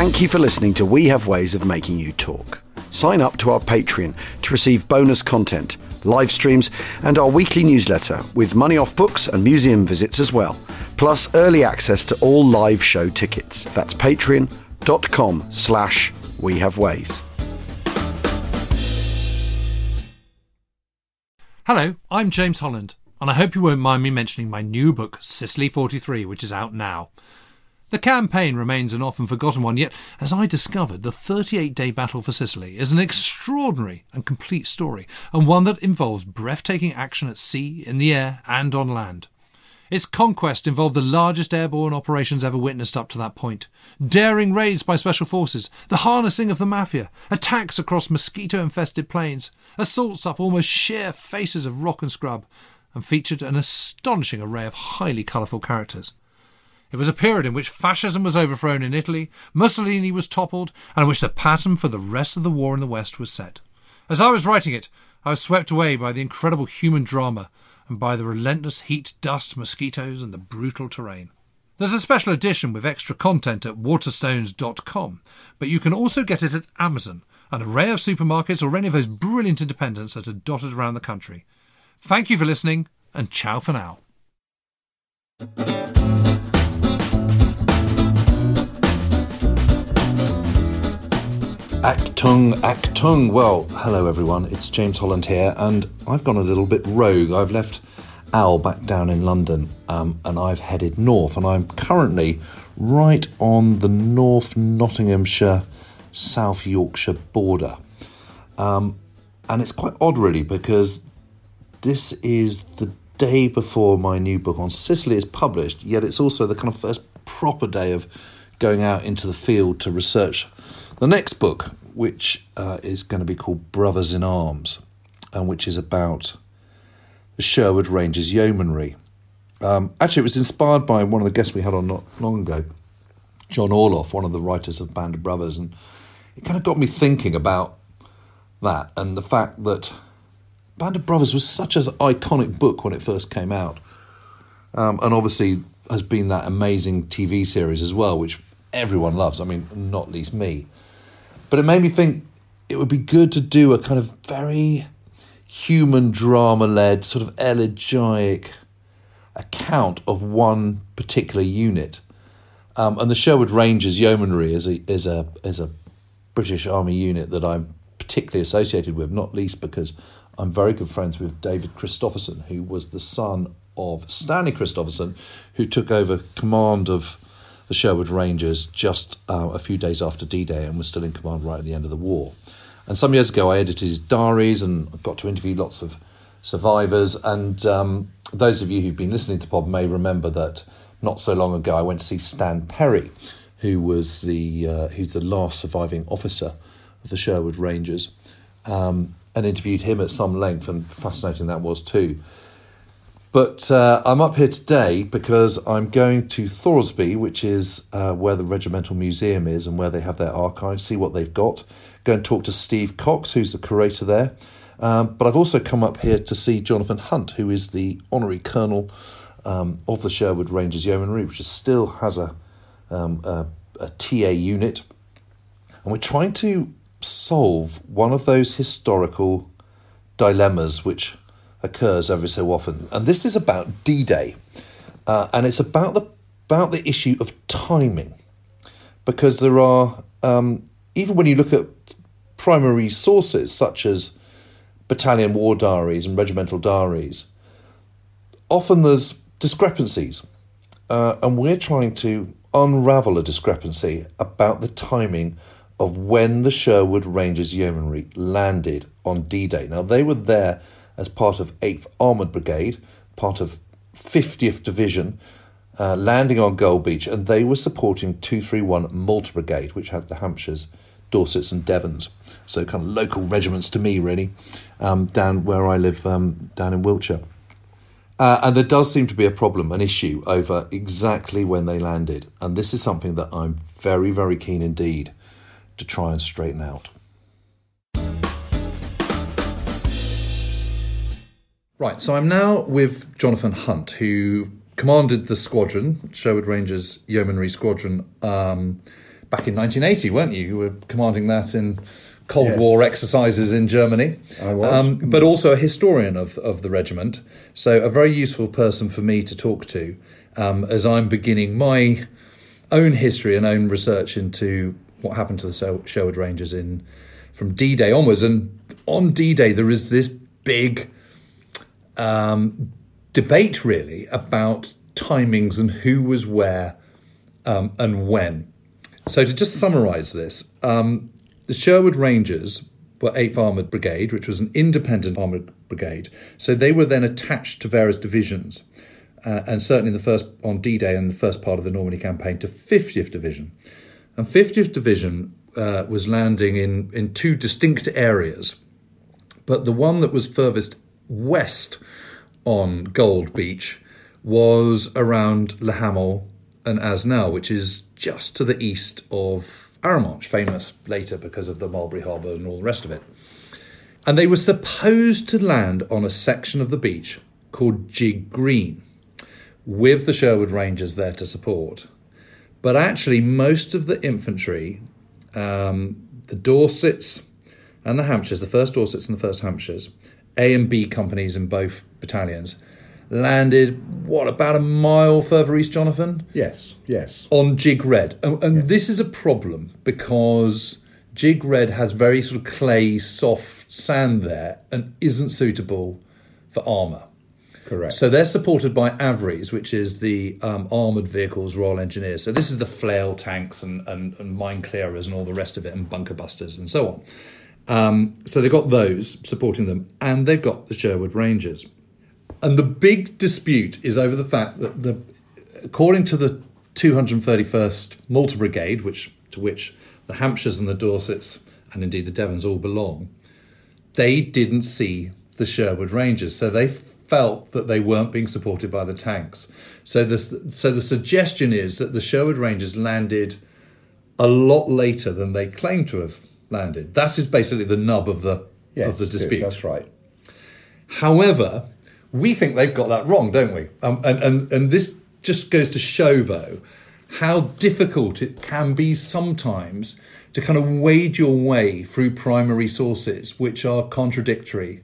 Thank you for listening to We Have Ways of Making You Talk. Sign up to our Patreon to receive bonus content, live streams, and our weekly newsletter with money off books and museum visits as well, plus early access to all live show tickets. That's patreon.com slash we have ways. Hello, I'm James Holland, and I hope you won't mind me mentioning my new book, Sicily 43, which is out now. The campaign remains an often forgotten one, yet, as I discovered, the 38 day battle for Sicily is an extraordinary and complete story, and one that involves breathtaking action at sea, in the air, and on land. Its conquest involved the largest airborne operations ever witnessed up to that point. Daring raids by special forces, the harnessing of the mafia, attacks across mosquito infested plains, assaults up almost sheer faces of rock and scrub, and featured an astonishing array of highly colourful characters. It was a period in which fascism was overthrown in Italy, Mussolini was toppled, and in which the pattern for the rest of the war in the West was set. As I was writing it, I was swept away by the incredible human drama and by the relentless heat, dust, mosquitoes, and the brutal terrain. There's a special edition with extra content at waterstones.com, but you can also get it at Amazon, an array of supermarkets, or any of those brilliant independents that are dotted around the country. Thank you for listening, and ciao for now. Actung, Actung. Well, hello everyone, it's James Holland here, and I've gone a little bit rogue. I've left Al back down in London, um, and I've headed north, and I'm currently right on the North Nottinghamshire, South Yorkshire border. Um, and it's quite odd, really, because this is the day before my new book on Sicily is published, yet it's also the kind of first proper day of going out into the field to research the next book, which uh, is going to be called Brothers in Arms, and which is about the Sherwood Rangers Yeomanry. Um, actually, it was inspired by one of the guests we had on not long ago, John Orloff, one of the writers of Band of Brothers, and it kind of got me thinking about that and the fact that Band of Brothers was such an iconic book when it first came out, um, and obviously has been that amazing TV series as well, which everyone loves. I mean, not least me. But it made me think it would be good to do a kind of very human drama led, sort of elegiac account of one particular unit. Um, and the Sherwood Rangers Yeomanry is a, is, a, is a British Army unit that I'm particularly associated with, not least because I'm very good friends with David Christopherson, who was the son of Stanley Christopherson, who took over command of the Sherwood Rangers just uh, a few days after D Day and was still in command right at the end of the war. And some years ago, I edited his diaries and got to interview lots of survivors. And um, those of you who've been listening to Pod may remember that not so long ago, I went to see Stan Perry, who was the uh, who's the last surviving officer of the Sherwood Rangers, um, and interviewed him at some length. And fascinating that was too. But uh, I'm up here today because I'm going to Thoresby, which is uh, where the Regimental Museum is and where they have their archives, see what they've got. Go and talk to Steve Cox, who's the curator there. Um, but I've also come up here to see Jonathan Hunt, who is the honorary colonel um, of the Sherwood Rangers Yeomanry, which still has a, um, a, a TA unit. And we're trying to solve one of those historical dilemmas which occurs every so often. And this is about D Day. Uh, and it's about the, about the issue of timing. Because there are, um, even when you look at primary sources such as battalion war diaries and regimental diaries, often there's discrepancies. Uh, and we're trying to unravel a discrepancy about the timing of when the Sherwood Rangers Yeomanry landed on D Day. Now, they were there as part of 8th Armoured Brigade, part of 50th Division, uh, landing on Gold Beach, and they were supporting 231 Malta Brigade, which had the Hampshires, Dorsets, and Devons. So, kind of local regiments to me, really, um, down where I live, um, down in Wiltshire. Uh, and there does seem to be a problem, an issue over exactly when they landed. And this is something that I'm very, very keen indeed to try and straighten out. Right, so I'm now with Jonathan Hunt, who commanded the squadron, Sherwood Rangers Yeomanry Squadron, um, back in 1980, weren't you? You were commanding that in Cold Yes. War exercises in Germany. Um, I was. but also a historian of, of the regiment. So, a very useful person for me to talk to um, as I'm beginning my own history and own research into what happened to the Sherwood Rangers in from D Day onwards. And on D Day, there is this big um, debate, really, about timings and who was where um, and when. So, to just summarise this, um, the Sherwood Rangers were 8th Armoured Brigade, which was an independent armoured brigade. So, they were then attached to various divisions. Uh, and certainly in the first on D-Day and the first part of the Normandy campaign to 50th Division, and 50th Division uh, was landing in in two distinct areas, but the one that was furthest west on Gold Beach was around Le Hamel and Asnelles, which is just to the east of Arromanches, famous later because of the Mulberry Harbour and all the rest of it. And they were supposed to land on a section of the beach called Jig Green, with the Sherwood Rangers there to support. But actually, most of the infantry, um, the Dorsets and the Hampshires, the first Dorsets and the first Hampshires, A and B companies in both battalions, landed, what, about a mile further east, Jonathan? Yes, yes. on Jig Red. And, and this is a problem because Jig Red has very sort of clay, soft sand there and isn't suitable for armour. Correct. So they're supported by AVREs, which is the um, Armoured Vehicles Royal Engineers. So this is the flail tanks and, and, and mine clearers and all the rest of it, and bunker busters and so on. Um, so they've got those supporting them, and they've got the Sherwood Rangers. And the big dispute is over the fact that the, according to the 231st Malta Brigade, which to which the Hampshires and the Dorsets and indeed the Devons all belong, they didn't see the Sherwood Rangers, so they felt that they weren't being supported by the tanks. So the so the suggestion is that the Sherwood Rangers landed a lot later than they claim to have landed. That is basically the nub of the yes, of the dispute. That's right. However, we think they've got that wrong, don't we? Um, and, and, and this just goes to show, though, how difficult it can be sometimes to kind of wade your way through primary sources which are contradictory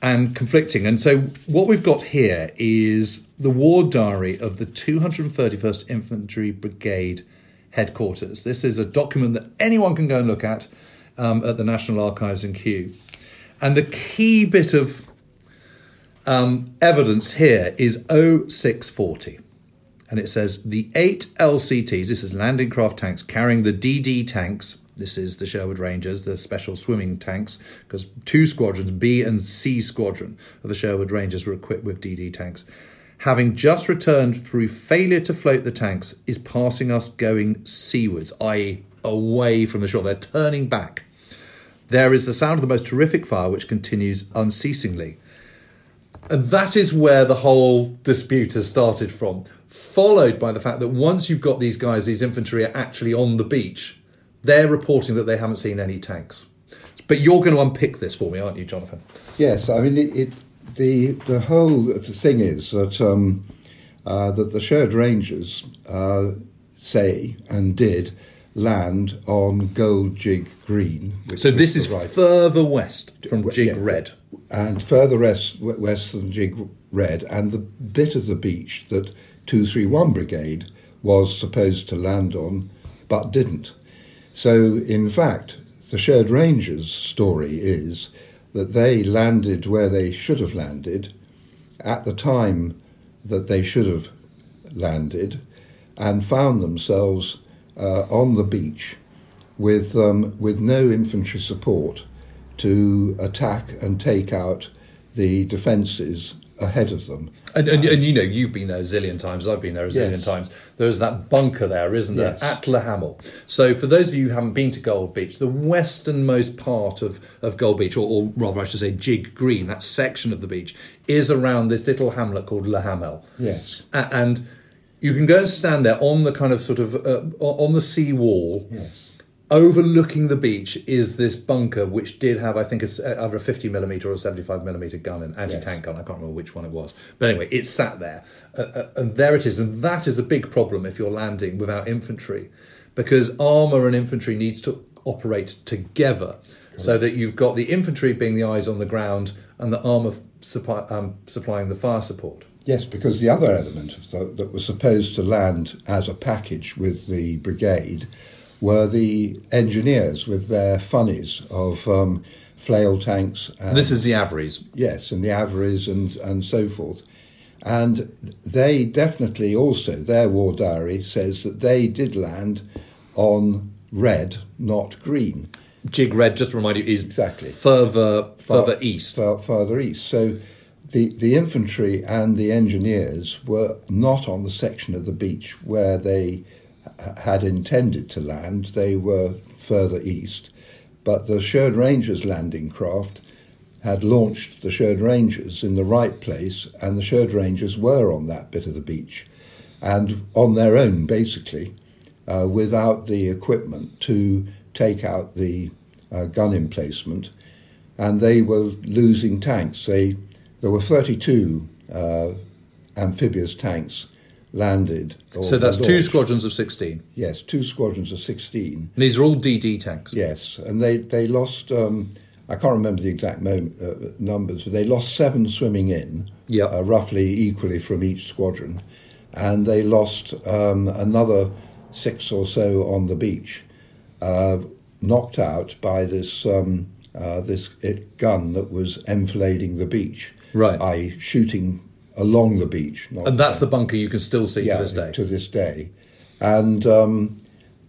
and conflicting. And so, what we've got here is the war diary of the 231st Infantry Brigade headquarters. This is a document that anyone can go and look at um, at the National Archives in Kew. And the key bit of um, evidence here is 0640. And it says the eight LCTs, this is landing craft tanks carrying the DD tanks. This is the Sherwood Rangers, the special swimming tanks, because two squadrons, B and C squadron of the Sherwood Rangers, were equipped with DD tanks. Having just returned through failure to float the tanks, is passing us going seawards, i.e., away from the shore. They're turning back. There is the sound of the most terrific fire, which continues unceasingly. And that is where the whole dispute has started from, followed by the fact that once you've got these guys, these infantry are actually on the beach, they're reporting that they haven't seen any tanks. But you're going to unpick this for me, aren't you, Jonathan? Yes, I mean it. it the the whole thing is that um, uh, that the Sherwood Rangers uh, say and did land on Gold Jig Green. So this is right- further west from Jig yeah, Red. and further west, west than Jig Red, and the bit of the beach that 231 Brigade was supposed to land on but didn't. So, in fact, the Sherwood Rangers story is that they landed where they should have landed at the time that they should have landed and found themselves uh, on the beach with, um, with no infantry support to attack and take out the defences ahead of them. And, and, and you know, you've been there a zillion times, I've been there a zillion Yes. times. There's that bunker there, isn't there? Yes. At Le Hamel. So, for those of you who haven't been to Gold Beach, the westernmost part of, of Gold Beach, or, or rather, I should say, Jig Green, that section of the beach, is around this little hamlet called Le Hamel. Yes. A- and you can go and stand there on the kind of sort of uh, on the sea wall Yes. Overlooking the beach is this bunker, which did have, I think, it's uh, either a 50 millimeter or a 75 millimeter gun, an anti-tank gun. I can't remember which one it was, but anyway, it sat there, uh, uh, and there it is. And that is a big problem if you're landing without infantry, because armor and infantry needs to operate together, so that you've got the infantry being the eyes on the ground and the armor supply, um, supplying the fire support. Yes, because the other element of the, that was supposed to land as a package with the brigade were the engineers with their funnies of um, flail tanks. And, This is the AVREs. yes, and the AVREs and, and so forth. And they definitely also, their war diary says that they did land on red, not green. Jig Red, just to remind you, is Exactly. further far- further east. far- farther east. So the, the infantry and the engineers were not on the section of the beach where they had intended to land. They were further east. But the Sherwood Rangers landing craft had launched the Sherwood Rangers in the right place, and the Sherwood Rangers were on that bit of the beach and on their own, basically, uh, without the equipment to take out the uh, gun emplacement and they were losing tanks. They, there were 32 uh, amphibious tanks landed. So that's two squadrons of 16. Yes, two squadrons of 16. These are all DD tanks. Yes, and they, they lost, um, I can't remember the exact mom- uh, numbers, but they lost seven swimming in, Yep. uh, roughly equally from each squadron. And they lost um, another six or so on the beach, uh, knocked out by this, um, uh, this it, gun that was enfilading the beach. Right. i.e., shooting along the beach. Not And that's the bunker you can still see yeah, to this day. To this day, and um,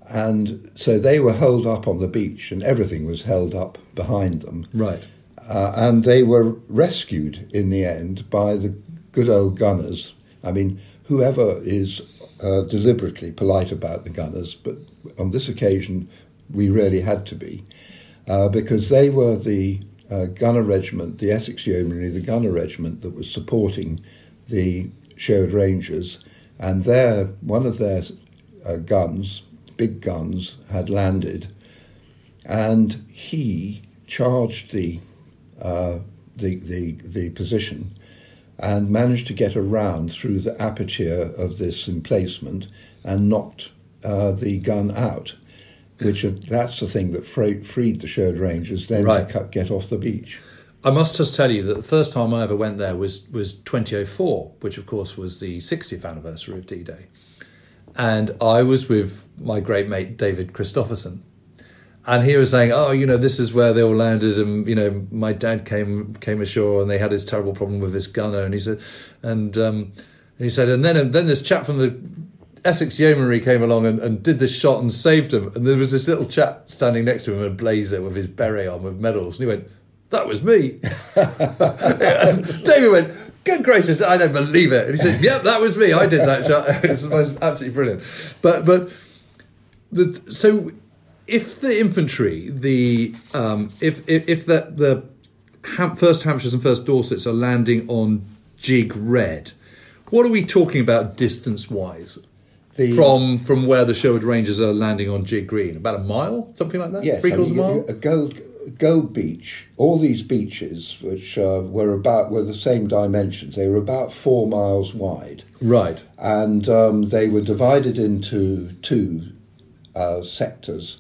and so they were held up on the beach, and everything was held up behind them. Right. Uh, and they were rescued in the end by the good old gunners. I mean, whoever is uh, deliberately polite about the gunners, but on this occasion, we really had to be, uh, because they were the uh, gunner regiment, the Essex Yeomanry, the gunner regiment that was supporting the Sherwood Rangers, and their one of their uh, guns, big guns, had landed, and he charged the uh, the, the the position and managed to get around through the aperture of this emplacement and knocked uh, the gun out. Which uh, that's the thing that freed the Sherwood Rangers then Right. to cut, get off the beach. I must just tell you that the first time I ever went there was was 2004, which of course was the 60th anniversary of D-Day, and I was with my great mate David Christopherson, and he was saying, "Oh, you know, this is where they all landed, and you know, my dad came came ashore, and they had this terrible problem with this gunner." And he said, and um, and he said, and then and then this chap from the Essex Yeomanry came along and, and did this shot and saved him. And there was this little chap standing next to him in a blazer with his beret on with medals, and he went, "That was me." and David went. Good gracious, I don't believe it. And he said, "Yep, that was me. I did that shot. it was absolutely brilliant." But but the, so if the infantry, the um, if if, if the the Ham, first Hampshires and first Dorsets are landing on Jig Red, what are we talking about distance wise? The- From from where the Sherwood Rangers are landing on Jig Green, about a mile, something like that. Yes, three I mean, a mile. a gold gold beach. All these beaches, which uh, were about were the same dimensions, they were about four miles wide, Right. and um, they were divided into two uh, sectors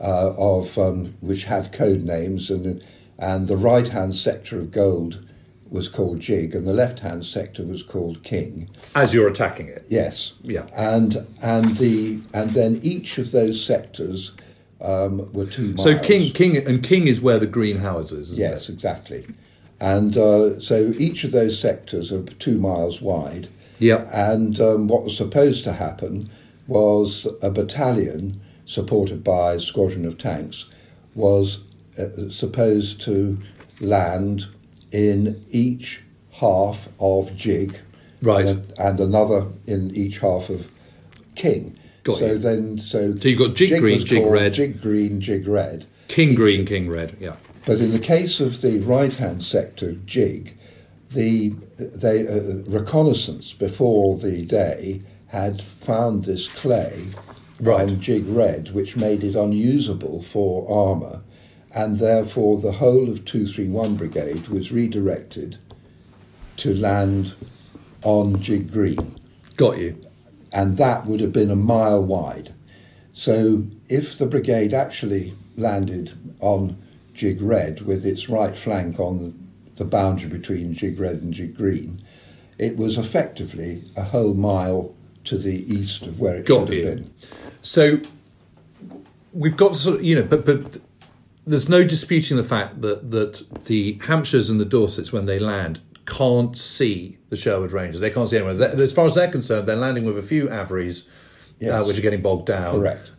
uh, of um, which had code names, and and the right hand sector of gold was called Jig, and the left hand sector was called King. As you're attacking it. Yes. Yeah. And and the and then each of those sectors um, were two miles. So King King and King is where the greenhouses. Isn't Yes, It? exactly. And uh, so each of those sectors are two miles wide. Yeah. And um, what was supposed to happen was a battalion, supported by a squadron of tanks, was uh, supposed to land in each half of Jig, Right. and, and another in each half of King. Got so you. then, so So you've got Jig green, Jig called red. Jig green, Jig red. King Green, King Red. Yeah. But in the case of the right-hand sector jig, the they, uh, reconnaissance before the day had found this clay Right. on Jig Red, which made it unusable for armour, and therefore the whole of 231 Brigade was redirected to land on Jig Green, Got you. And that would have been a mile wide. So if the brigade actually landed on Jig Red with its right flank on the boundary between Jig Red and Jig Green, it was effectively a whole mile to the east of where it Got should you. have been. So we've got sort of, you know, but but there's no disputing the fact that that the Hampshires and the Dorsets when they land can't see the Sherwood Rangers. They can't see anyone. As far as they're concerned, they're landing with a few AVREs, uh, which are getting bogged down. Correct.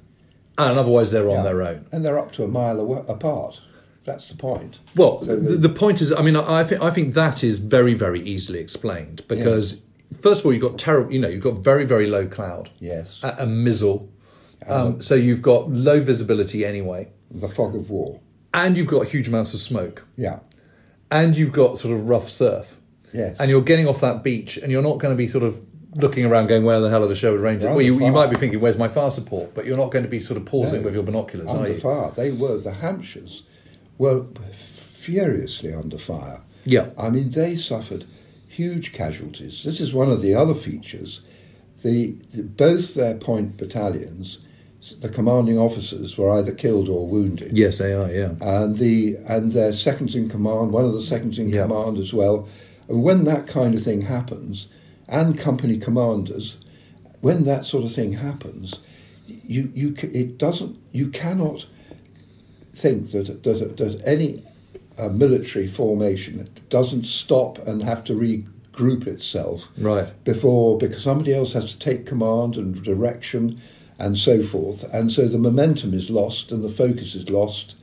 And otherwise, they're on their own. And they're up to a mile awa- apart. That's the point. Well, So the, the point is, I mean, I, I think I think that is very, very easily explained because first of all, you've got terrible, you know, you've got very, very low cloud, Yes. a, a mizzle, um, so you've got low visibility anyway, the fog of war. and you've got huge amounts of smoke, Yeah. and you've got sort of rough surf, Yes. and you're getting off that beach, and you're not going to be sort of looking around going, "Where the hell are the Sherwood Rangers?" Well, you, you might be thinking, "Where's my fire support?" But you're not going to be sort of pausing No. with your binoculars, are under you? fire. They were the Hampshires were furiously under fire. Yeah. I mean they suffered huge casualties. This is one of the other features. The, the both their point battalions, the commanding officers were either killed or wounded. Yes, they are. Yeah. And the and their seconds in command, one of the seconds in Yeah. command as well. And when that kind of thing happens, and company commanders, when that sort of thing happens, you you it doesn't you cannot think that that, that any uh, military formation doesn't stop and have to regroup itself Right. before because somebody else has to take command and direction and so forth and so the momentum is lost and the focus is lost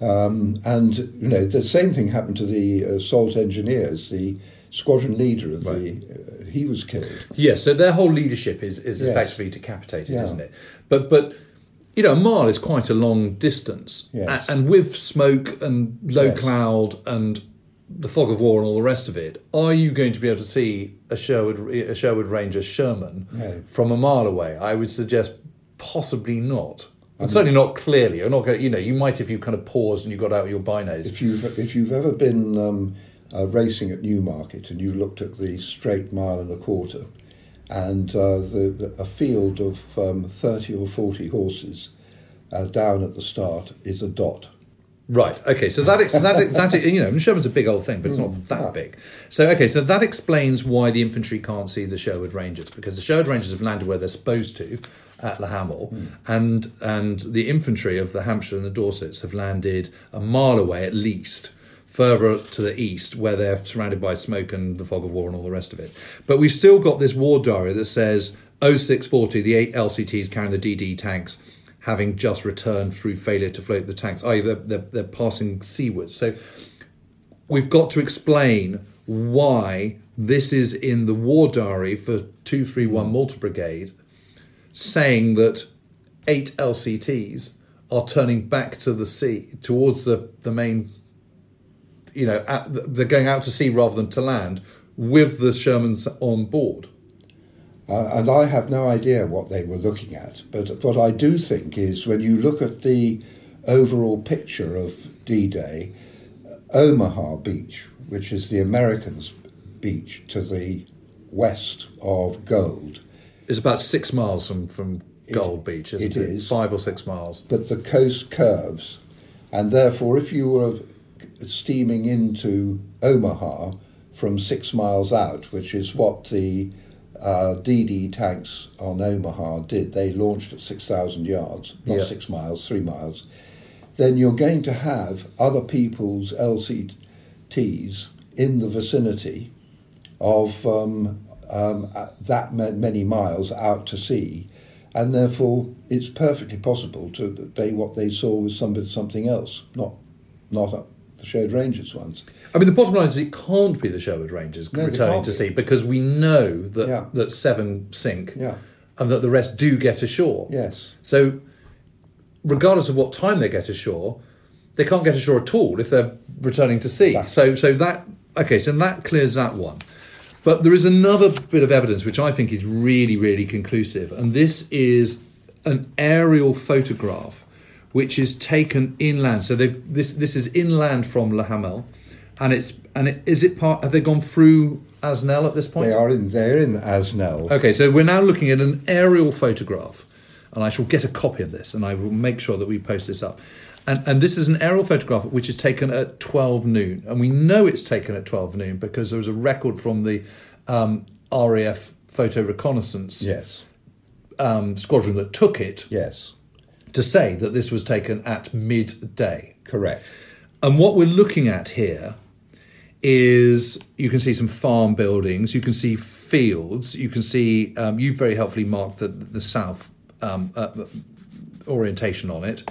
um, and you know the same thing happened to the assault engineers the squadron leader of the uh, he was killed Yes, so their whole leadership is, is Yes. effectively decapitated, Yeah. isn't it? But but you know, a mile is quite a long distance, Yes. A- and with smoke and low Yes. cloud and the fog of war and all the rest of it, are you going to be able to see a Sherwood a Sherwood Ranger Sherman No. from a mile away? I would suggest possibly not. And certainly not clearly. You're not going. You know, you might if you kind of paused and you got out your binos. If you've if you've ever been um, uh, racing at Newmarket and you looked at the straight mile and a quarter, and uh, the, the a field of um, thirty or forty horses uh, down at the start is a dot. Right. Okay. So that ex- that that you know, Sherman's a big old thing, but it's not mm. that big. So okay. So that explains why the infantry can't see the Sherwood Rangers because the Sherwood Rangers have landed where they're supposed to at La Hamel, mm. and and the infantry of the Hampshire and the Dorsets have landed a mile away at least. Further to the east, where they're surrounded by smoke and the fog of war and all the rest of it. But we've still got this war diary that says 0640, the eight LCTs carrying the DD tanks, having just returned through failure to float the tanks, i.e., they're, they're, they're passing seawards. So we've got to explain why this is in the war diary for 231 Malta Brigade, saying that eight LCTs are turning back to the sea, towards the, the main, you know, at, they're going out to sea rather than to land with the Shermans on board. Uh, and I have no idea what they were looking at. But what I do think is when you look at the overall picture of D Day, Omaha Beach, which is the Americans' beach to the west of Gold, It's about six miles from, from Gold Beach, isn't it it? is. Five or six miles. but the coast curves. And therefore, if you were steaming into Omaha from six miles out, which is what the uh, DD tanks on Omaha did, they launched at 6,000 yards, not Yeah. six miles, three miles, then you're going to have other people's LCTs in the vicinity of um, um, uh, that many miles out to sea, and therefore it's perfectly possible to that they what they saw was somebody something else, not not the Sherwood Rangers ones. I mean, the bottom line is it can't be the Sherwood Rangers No, returning to sea because we know that Yeah. that seven sink Yeah. and that the rest do get ashore. Yes. So, regardless of what time they get ashore, they can't get ashore at all if they're returning to sea. Exactly. So, so that okay, so that clears that one. But there is another bit of evidence which I think is really, really conclusive, and this is an aerial photograph which is taken inland. So they've this this is inland from Le Hamel, and it's and it, is it part? Have they gone through Asnelles at this point? They are in. They're in Asnelles. Okay, so we're now looking at an aerial photograph, and I shall get a copy of this, and I will make sure that we post this up. And, and this is an aerial photograph which is taken at 12 noon. And we know it's taken at 12 noon because there was a record from the um, RAF photo reconnaissance Yes. um, squadron that took it Yes. To say that this was taken at midday. Correct. And what we're looking at here is you can see some farm buildings, you can see fields, you can see, um, you've very helpfully marked the, the south um, uh, orientation on it.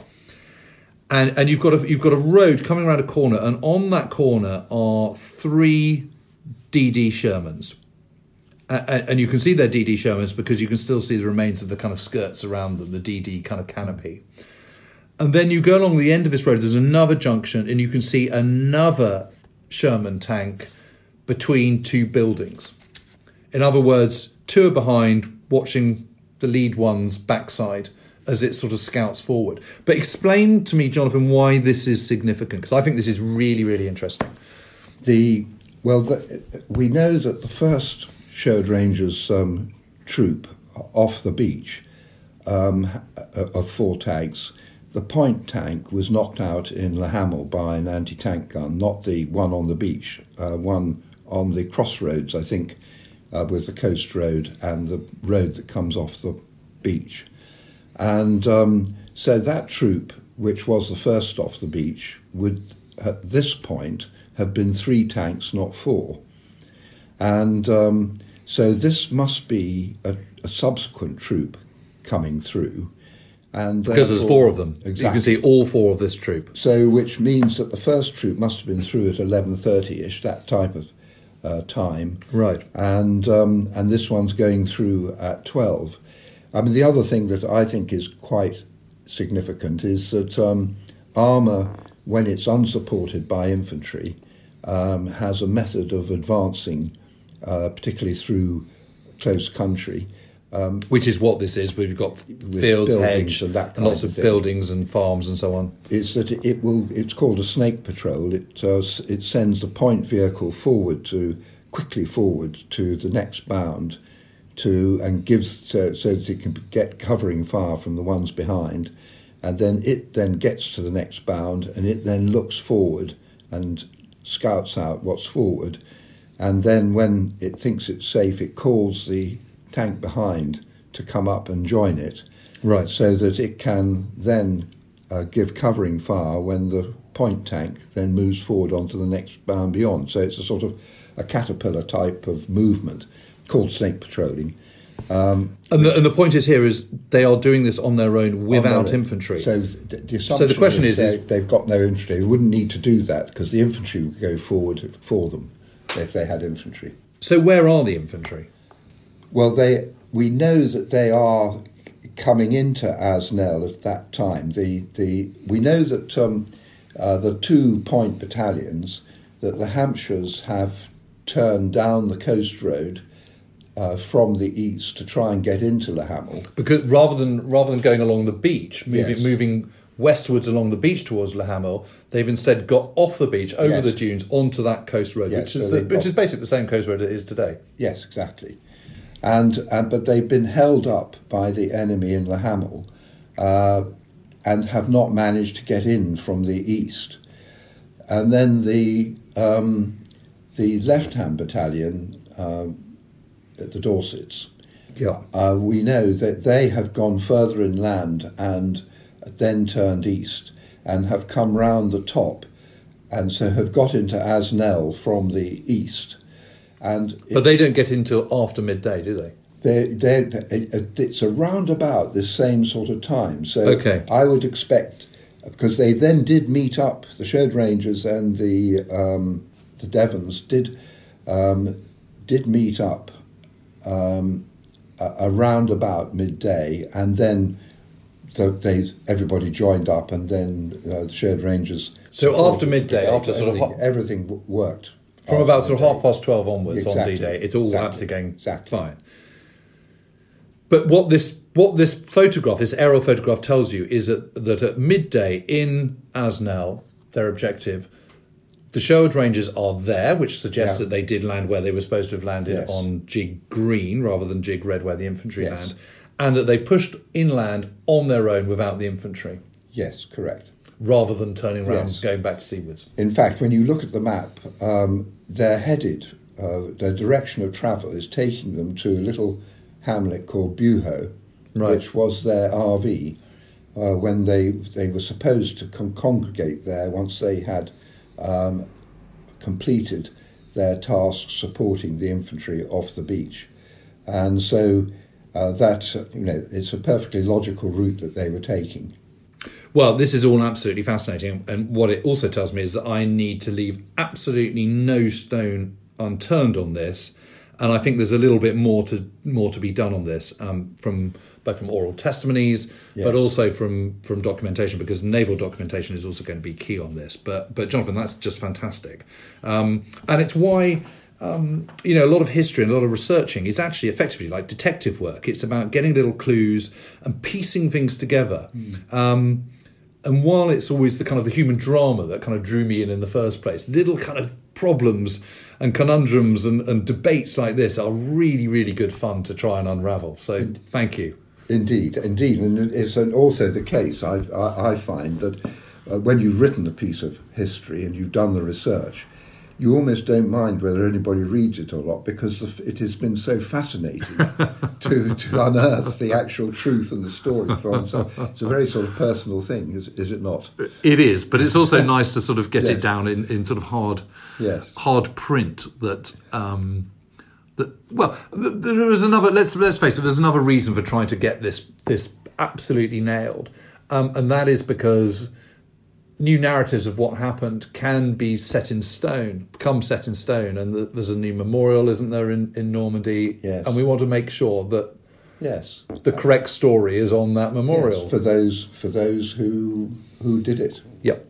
And, and you've got a you've got a road coming around a corner, and on that corner are three DD Shermans, A- and you can see they're DD Shermans because you can still see the remains of the kind of skirts around them, the DD kind of canopy. And then you go along the end of this road, there's another junction, and you can see another Sherman tank between two buildings. In other words, two are behind, watching the lead one's backside as it sort of scouts forward. But explain to me, Jonathan, why this is significant, because I think this is really, really interesting. The well, the, we know that the first Sherwood Rangers um, troop off the beach um, of four tanks, the point tank was knocked out in Le Hamel by an anti-tank gun, not the one on the beach, uh, one on the crossroads, I think, uh, with the coast road and the road that comes off the beach. And um, so that troop, which was the first off the beach, would at this point have been three tanks, not four. And um, so this must be a, a subsequent troop coming through. And Because there's four of them. You can see all four of this troop. So, which means that the first troop must have been through at eleven thirty-ish, that type of uh, time, Right. and um, and this one's going through at twelve. I mean, the other thing that I think is quite significant is that um, armour, when it's unsupported by infantry, um, has a method of advancing, uh, particularly through close country. Which is what this is. We've got fields, hedge, and that kind lots of of buildings and farms and so on. is that it will. It's called a snake patrol. It uh, it sends the point vehicle forward to quickly forward to the next bound, to and gives so, so that it can get covering fire from the ones behind, and then it then gets to the next bound and it then looks forward and scouts out what's forward, and then when it thinks it's safe, it calls the tank behind to come up and join it Right. so that it can then uh, give covering fire when the point tank then moves forward onto the next bound beyond. So it's a sort of a caterpillar type of movement called snake patrolling. And the, and the point is here is they are doing this on their own without their- infantry. So the, the, assumption question is- they, is- they've got no infantry. They wouldn't need to do that because the infantry would go forward for them if they had infantry. So where are the infantry? Well, they we know that they are coming into Asnelles at that time. The the we know that um, uh, the two point battalions that the Hampshires have turned down the coast road uh, from the east to try and get into Le Hamel. Because rather than rather than going along the beach, moving Yes. moving westwards along the beach towards Le Hamel, they've instead got off the beach over Yes. the dunes onto that coast road, Yes, which is so the, which is basically the same coast road it is today. Yes, exactly. And, and but they've been held up by the enemy in Le Hamel, uh, and have not managed to get in from the east. And then the um, the left hand battalion, um, at the Dorsets, Yeah. uh, we know that they have gone further inland and then turned east and have come round the top, and so have got into Asnelles from the east. And But they don't get in till after midday, do they? they they it's around about the same sort of time. So Okay. I would expect because they then did meet up. The Sherwood Rangers and the um, the Devons did um, did meet up um, around about midday, and then. The, they everybody joined up, and then uh, the Sherwood Rangers. So after midday, after sort of everything, everything worked From about sort of half past twelve onwards on D Day, it's all Exactly. absolutely going Exactly. fine. But what this what this photograph, this aerial photograph, tells you is that, that at midday in Asnelles, their objective, the Sherwood Rangers are there, which suggests Yeah. that they did land where they were supposed to have landed Yes. on Jig Green rather than Jig Red, where the infantry Yes. land, and that they've pushed inland on their own without the infantry, Yes, correct. rather than turning around Yes. going back to seawards. In fact, when you look at the map, um, they're headed, uh, their direction of travel is taking them to a little hamlet called Buhot, Right. which was their RV uh, when they, they were supposed to con- congregate there once they had um, completed their task supporting the infantry off the beach. And so uh, that, uh, you know, it's a perfectly logical route that they were taking. Well, this is all absolutely fascinating, and what it also tells me is that I need to leave absolutely no stone unturned on this, and I think there's a little bit more to more to be done on this um, from both from oral testimonies, but also from from documentation because naval documentation is also going to be key on this. But but Jonathan, that's just fantastic, um, and it's why. Um, you know, a lot of history and a lot of researching is actually effectively like detective work. It's about getting little clues and piecing things together. Um, and while it's always the kind of the human drama that kind of drew me in in the first place, little kind of problems and conundrums and, and debates like this are really, really good fun to try and unravel. So thank you. Indeed, indeed, and it's also the case. I, I, I find that uh, when you've written a piece of history and you've done the research, you almost don't mind whether anybody reads it or not because the, it has been so fascinating to, to unearth the actual truth and the story from. So it's a very sort of personal thing, is, is it not? It is, but it's also nice to sort of get it down in, in sort of hard, Yes. hard print that. Um, that well, there is another. Let's let's face it. There's another reason for trying to get this this absolutely nailed, um, and that is because new narratives of what happened can be set in stone, become set in stone, and th- there's a new memorial, isn't there, in, in Normandy? Yes. And we want to make sure that Yes. the correct story is on that memorial. Yes, for those for those who who did it. Yep.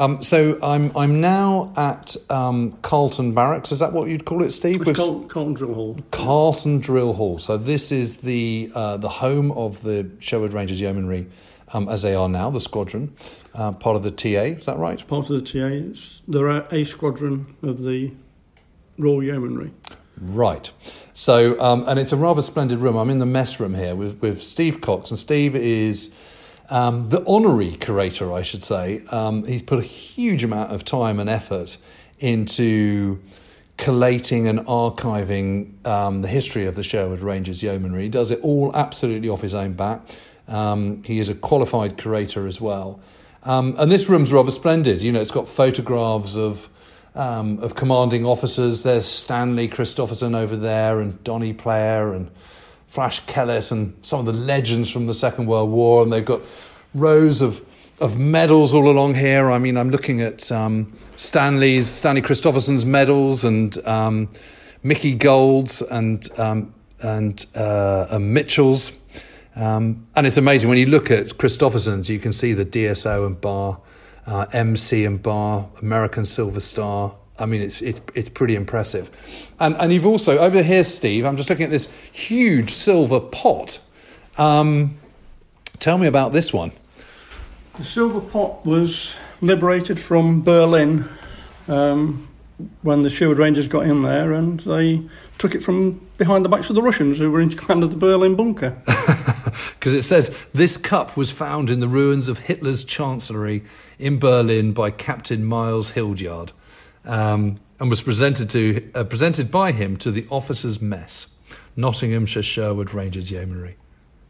Um, so I'm I'm now at um, Carlton Barracks. Is that what you'd call it, Steve? It's Carlton, Drill Hall. Carlton Drill Hall. So this is the uh, the home of the Sherwood Rangers Yeomanry, um, as they are now, the squadron, uh, part of the TA. Is that right? Part of the TA. It's the ra- A squadron of the Royal Yeomanry. Right. So, um, and it's a rather splendid room. I'm in the mess room here with, with Steve Cox, and Steve is um, the honorary curator, I should say. Um, he's put a huge amount of time and effort into collating and archiving um, the history of the Sherwood Rangers Yeomanry. He does it all absolutely off his own bat. Um, he is a qualified curator as well. Um, and this room's rather splendid. You know, it's got photographs of um, of commanding officers. There's Stanley Christopherson over there, and Donny Player, and Flash Kellett, and some of the legends from the Second World War. And they've got rows of of medals all along here. I mean, I'm looking at um, Stanley's Stanley Christopherson's medals and um, Mickey Gold's and um, and, uh, and Mitchell's. Um, and it's amazing when you look at Christopherson's, you can see the DSO and bar, uh, MC and bar, American Silver Star. I mean, it's it's it's pretty impressive. And and you've also over here, Steve. I'm just looking at this huge silver pot. Um, tell me about this one. The silver pot was liberated from Berlin um, when the Sherwood Rangers got in there and they took it from behind the backs of the Russians who were in command of the Berlin bunker. because it says this cup was found in the ruins of Hitler's chancellery in Berlin by Captain Myles Hildyard, um, and was presented to uh, presented by him to the officers' mess, Nottinghamshire Sherwood Rangers Yeomanry.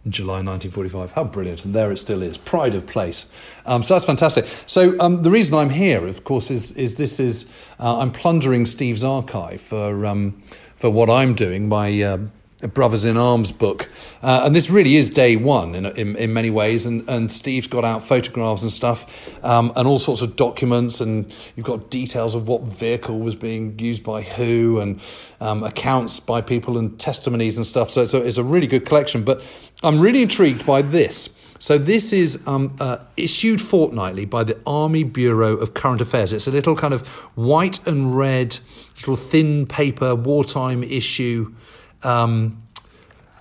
In July 1945. How brilliant. And there it still is. Pride of place. Um, so that's fantastic. So um, the reason I'm here, of course, is, is this is uh, I'm plundering Steve's archive for, um, for what I'm doing, my uh, Brothers in Arms book. Uh, and this really is day one in, in, in many ways. And, and Steve's got out photographs and stuff um, and all sorts of documents. And you've got details of what vehicle was being used by who and um, accounts by people and testimonies and stuff. So it's a, it's a really good collection. But I'm really intrigued by this. So this is um, uh, issued fortnightly by the Army Bureau of Current Affairs. It's a little kind of white and red, little thin paper wartime issue um,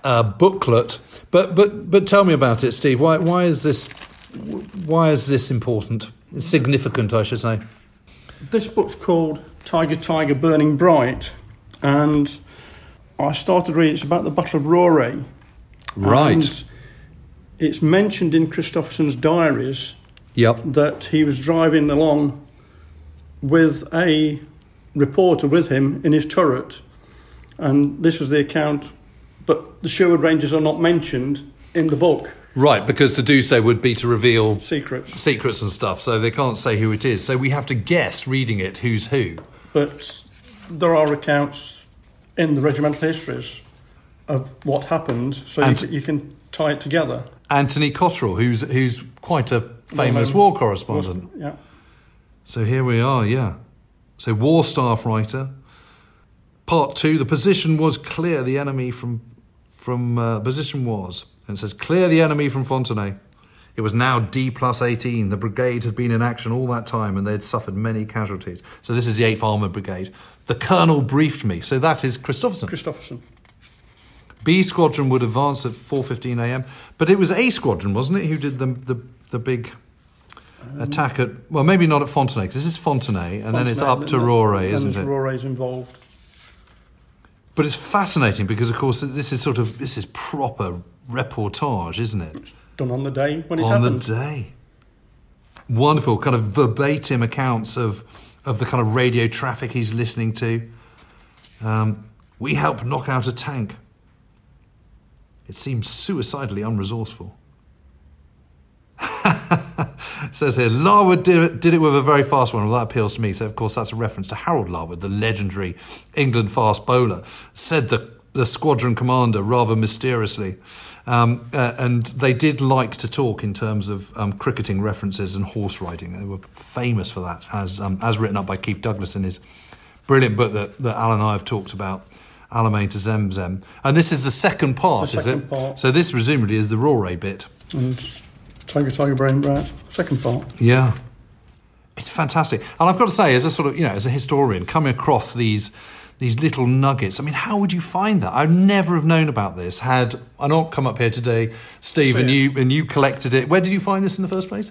uh, booklet. But but but tell me about it, Steve. Why why is this why is this important? It's significant, I should say. This book's called Tiger Tiger Burning Bright, and I started reading. It's about the Battle of Rauray. Right. And it's mentioned in Christopherson's diaries Yep. that he was driving along with a reporter with him in his turret, and this was the account. But the Sherwood Rangers are not mentioned in the book. Right, because to do so would be to reveal Secrets, secrets and stuff, so they can't say who it is. So we have to guess, reading it, who's who. but there are accounts in the regimental histories of what happened, so you, can- you can tie it together. Anthony Cotterell, who's who's quite a famous Well-known- war correspondent. Yeah. So here we are, yeah. So war staff writer. Part two, the position was clear the enemy from from uh, position was. And it says clear the enemy from Fontenay. It was now D plus 18. The brigade had been in action all that time and they had suffered many casualties. So this is the 8th Armoured Brigade. The colonel briefed me. So that is Christopherson. Christopherson. B squadron would advance at 4:15 a.m. But it was A squadron, wasn't it, who did the the, the big attack at well, maybe not at Fontenay because this is Fontenay, and then it's up to Rauray, isn't it? Rauray's involved. But it's fascinating because, of course, this is sort of this is proper reportage, isn't it? Done on the day when it On happened. the day, wonderful kind of verbatim accounts of of the kind of radio traffic he's listening to. Um, we help knock out a tank. It seems suicidally unresourceful. Says here, Larwood did it, did it with a very fast one. Well, that appeals to me. So, of course, that's a reference to Harold Larwood, the legendary England fast bowler, said the, the squadron commander rather mysteriously. Um, uh, and they did like to talk in terms of um, cricketing references and horse riding. They were famous for that, as, um, as written up by Keith Douglas in his brilliant book that, that Alan and I have talked about. Alamein to Zemzem. And this is the second part, The is second it? part. So this presumably is the Rauray bit. Tiger Tiger Brain Brat. Second part. Yeah. It's fantastic. And I've got to say, as a sort of, you know, as a historian, coming across these these little nuggets, I mean, how would you find that? I'd never have known about this had I not come up here today, Steve, and you and you collected it. Where did you find this in the first place?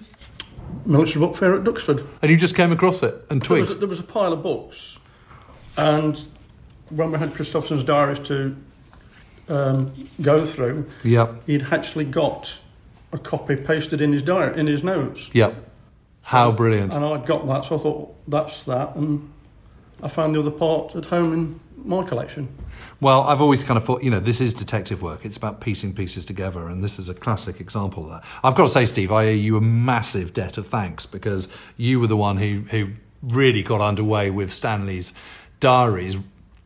Military Book Fair at Duxford. And you just came across it and There was, twigged. there was a pile of books, and when we had Christopherson's diaries to um, go through, Yep. he'd actually got a copy pasted in his diary in his notes, Yep. How brilliant. and I'd got that, so I thought that's that, and I found the other part at home in my collection. Well, I've always kind of thought, you know, this is detective work. It's about piecing pieces together, and this is a classic example of that. I've got to say, Steve, I owe you a massive debt of thanks because you were the one who, who really got underway with Stanley's diaries,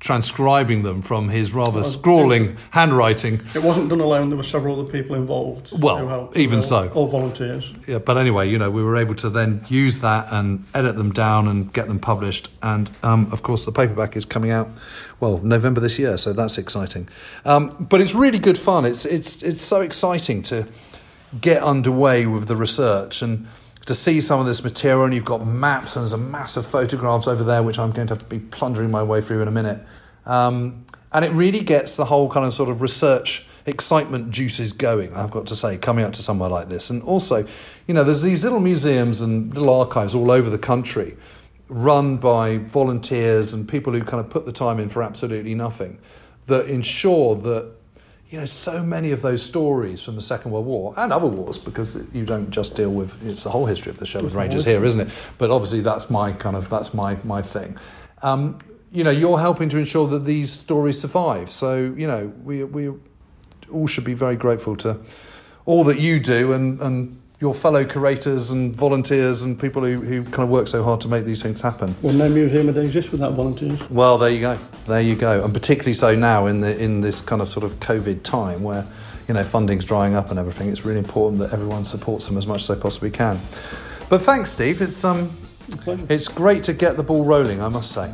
transcribing them from his rather scrawling handwriting. It wasn't done alone; there were several other people involved. Well, who helped, even all- so. all volunteers. Yeah, but anyway, you know, we were able to then use that and edit them down and get them published. And um, of course, the paperback is coming out, well, November this year, so that's exciting. Um, but it's really good fun. It's it's it's so exciting to get underway with the research and to see some of this material. And you've got maps and there's a mass of photographs over there, which I'm going to have to be plundering my way through in a minute. Um, and it really gets the whole kind of sort of research excitement juices going, I've got to say, coming up to somewhere like this. And also, you know, there's these little museums and little archives all over the country run by volunteers and people who kind of put the time in for absolutely nothing that ensure that you know so many of those stories from the Second World War and other wars because you don't just deal with it's the whole history of the Sherwood Rangers here isn't it? But obviously that's my kind of that's my my thing. Um, you know you're helping to ensure that these stories survive. So you know we we all should be very grateful to all that you do and and your fellow curators and volunteers and people who, who kind of work so hard to make these things happen. Well, no museum would exist without volunteers. Well, there you go. There you go. And particularly so now in the in this kind of sort of COVID time where you know funding's drying up and everything. It's really important that everyone supports them as much as they possibly can. But thanks, Steve. It's um, it's great to get the ball rolling. I must say.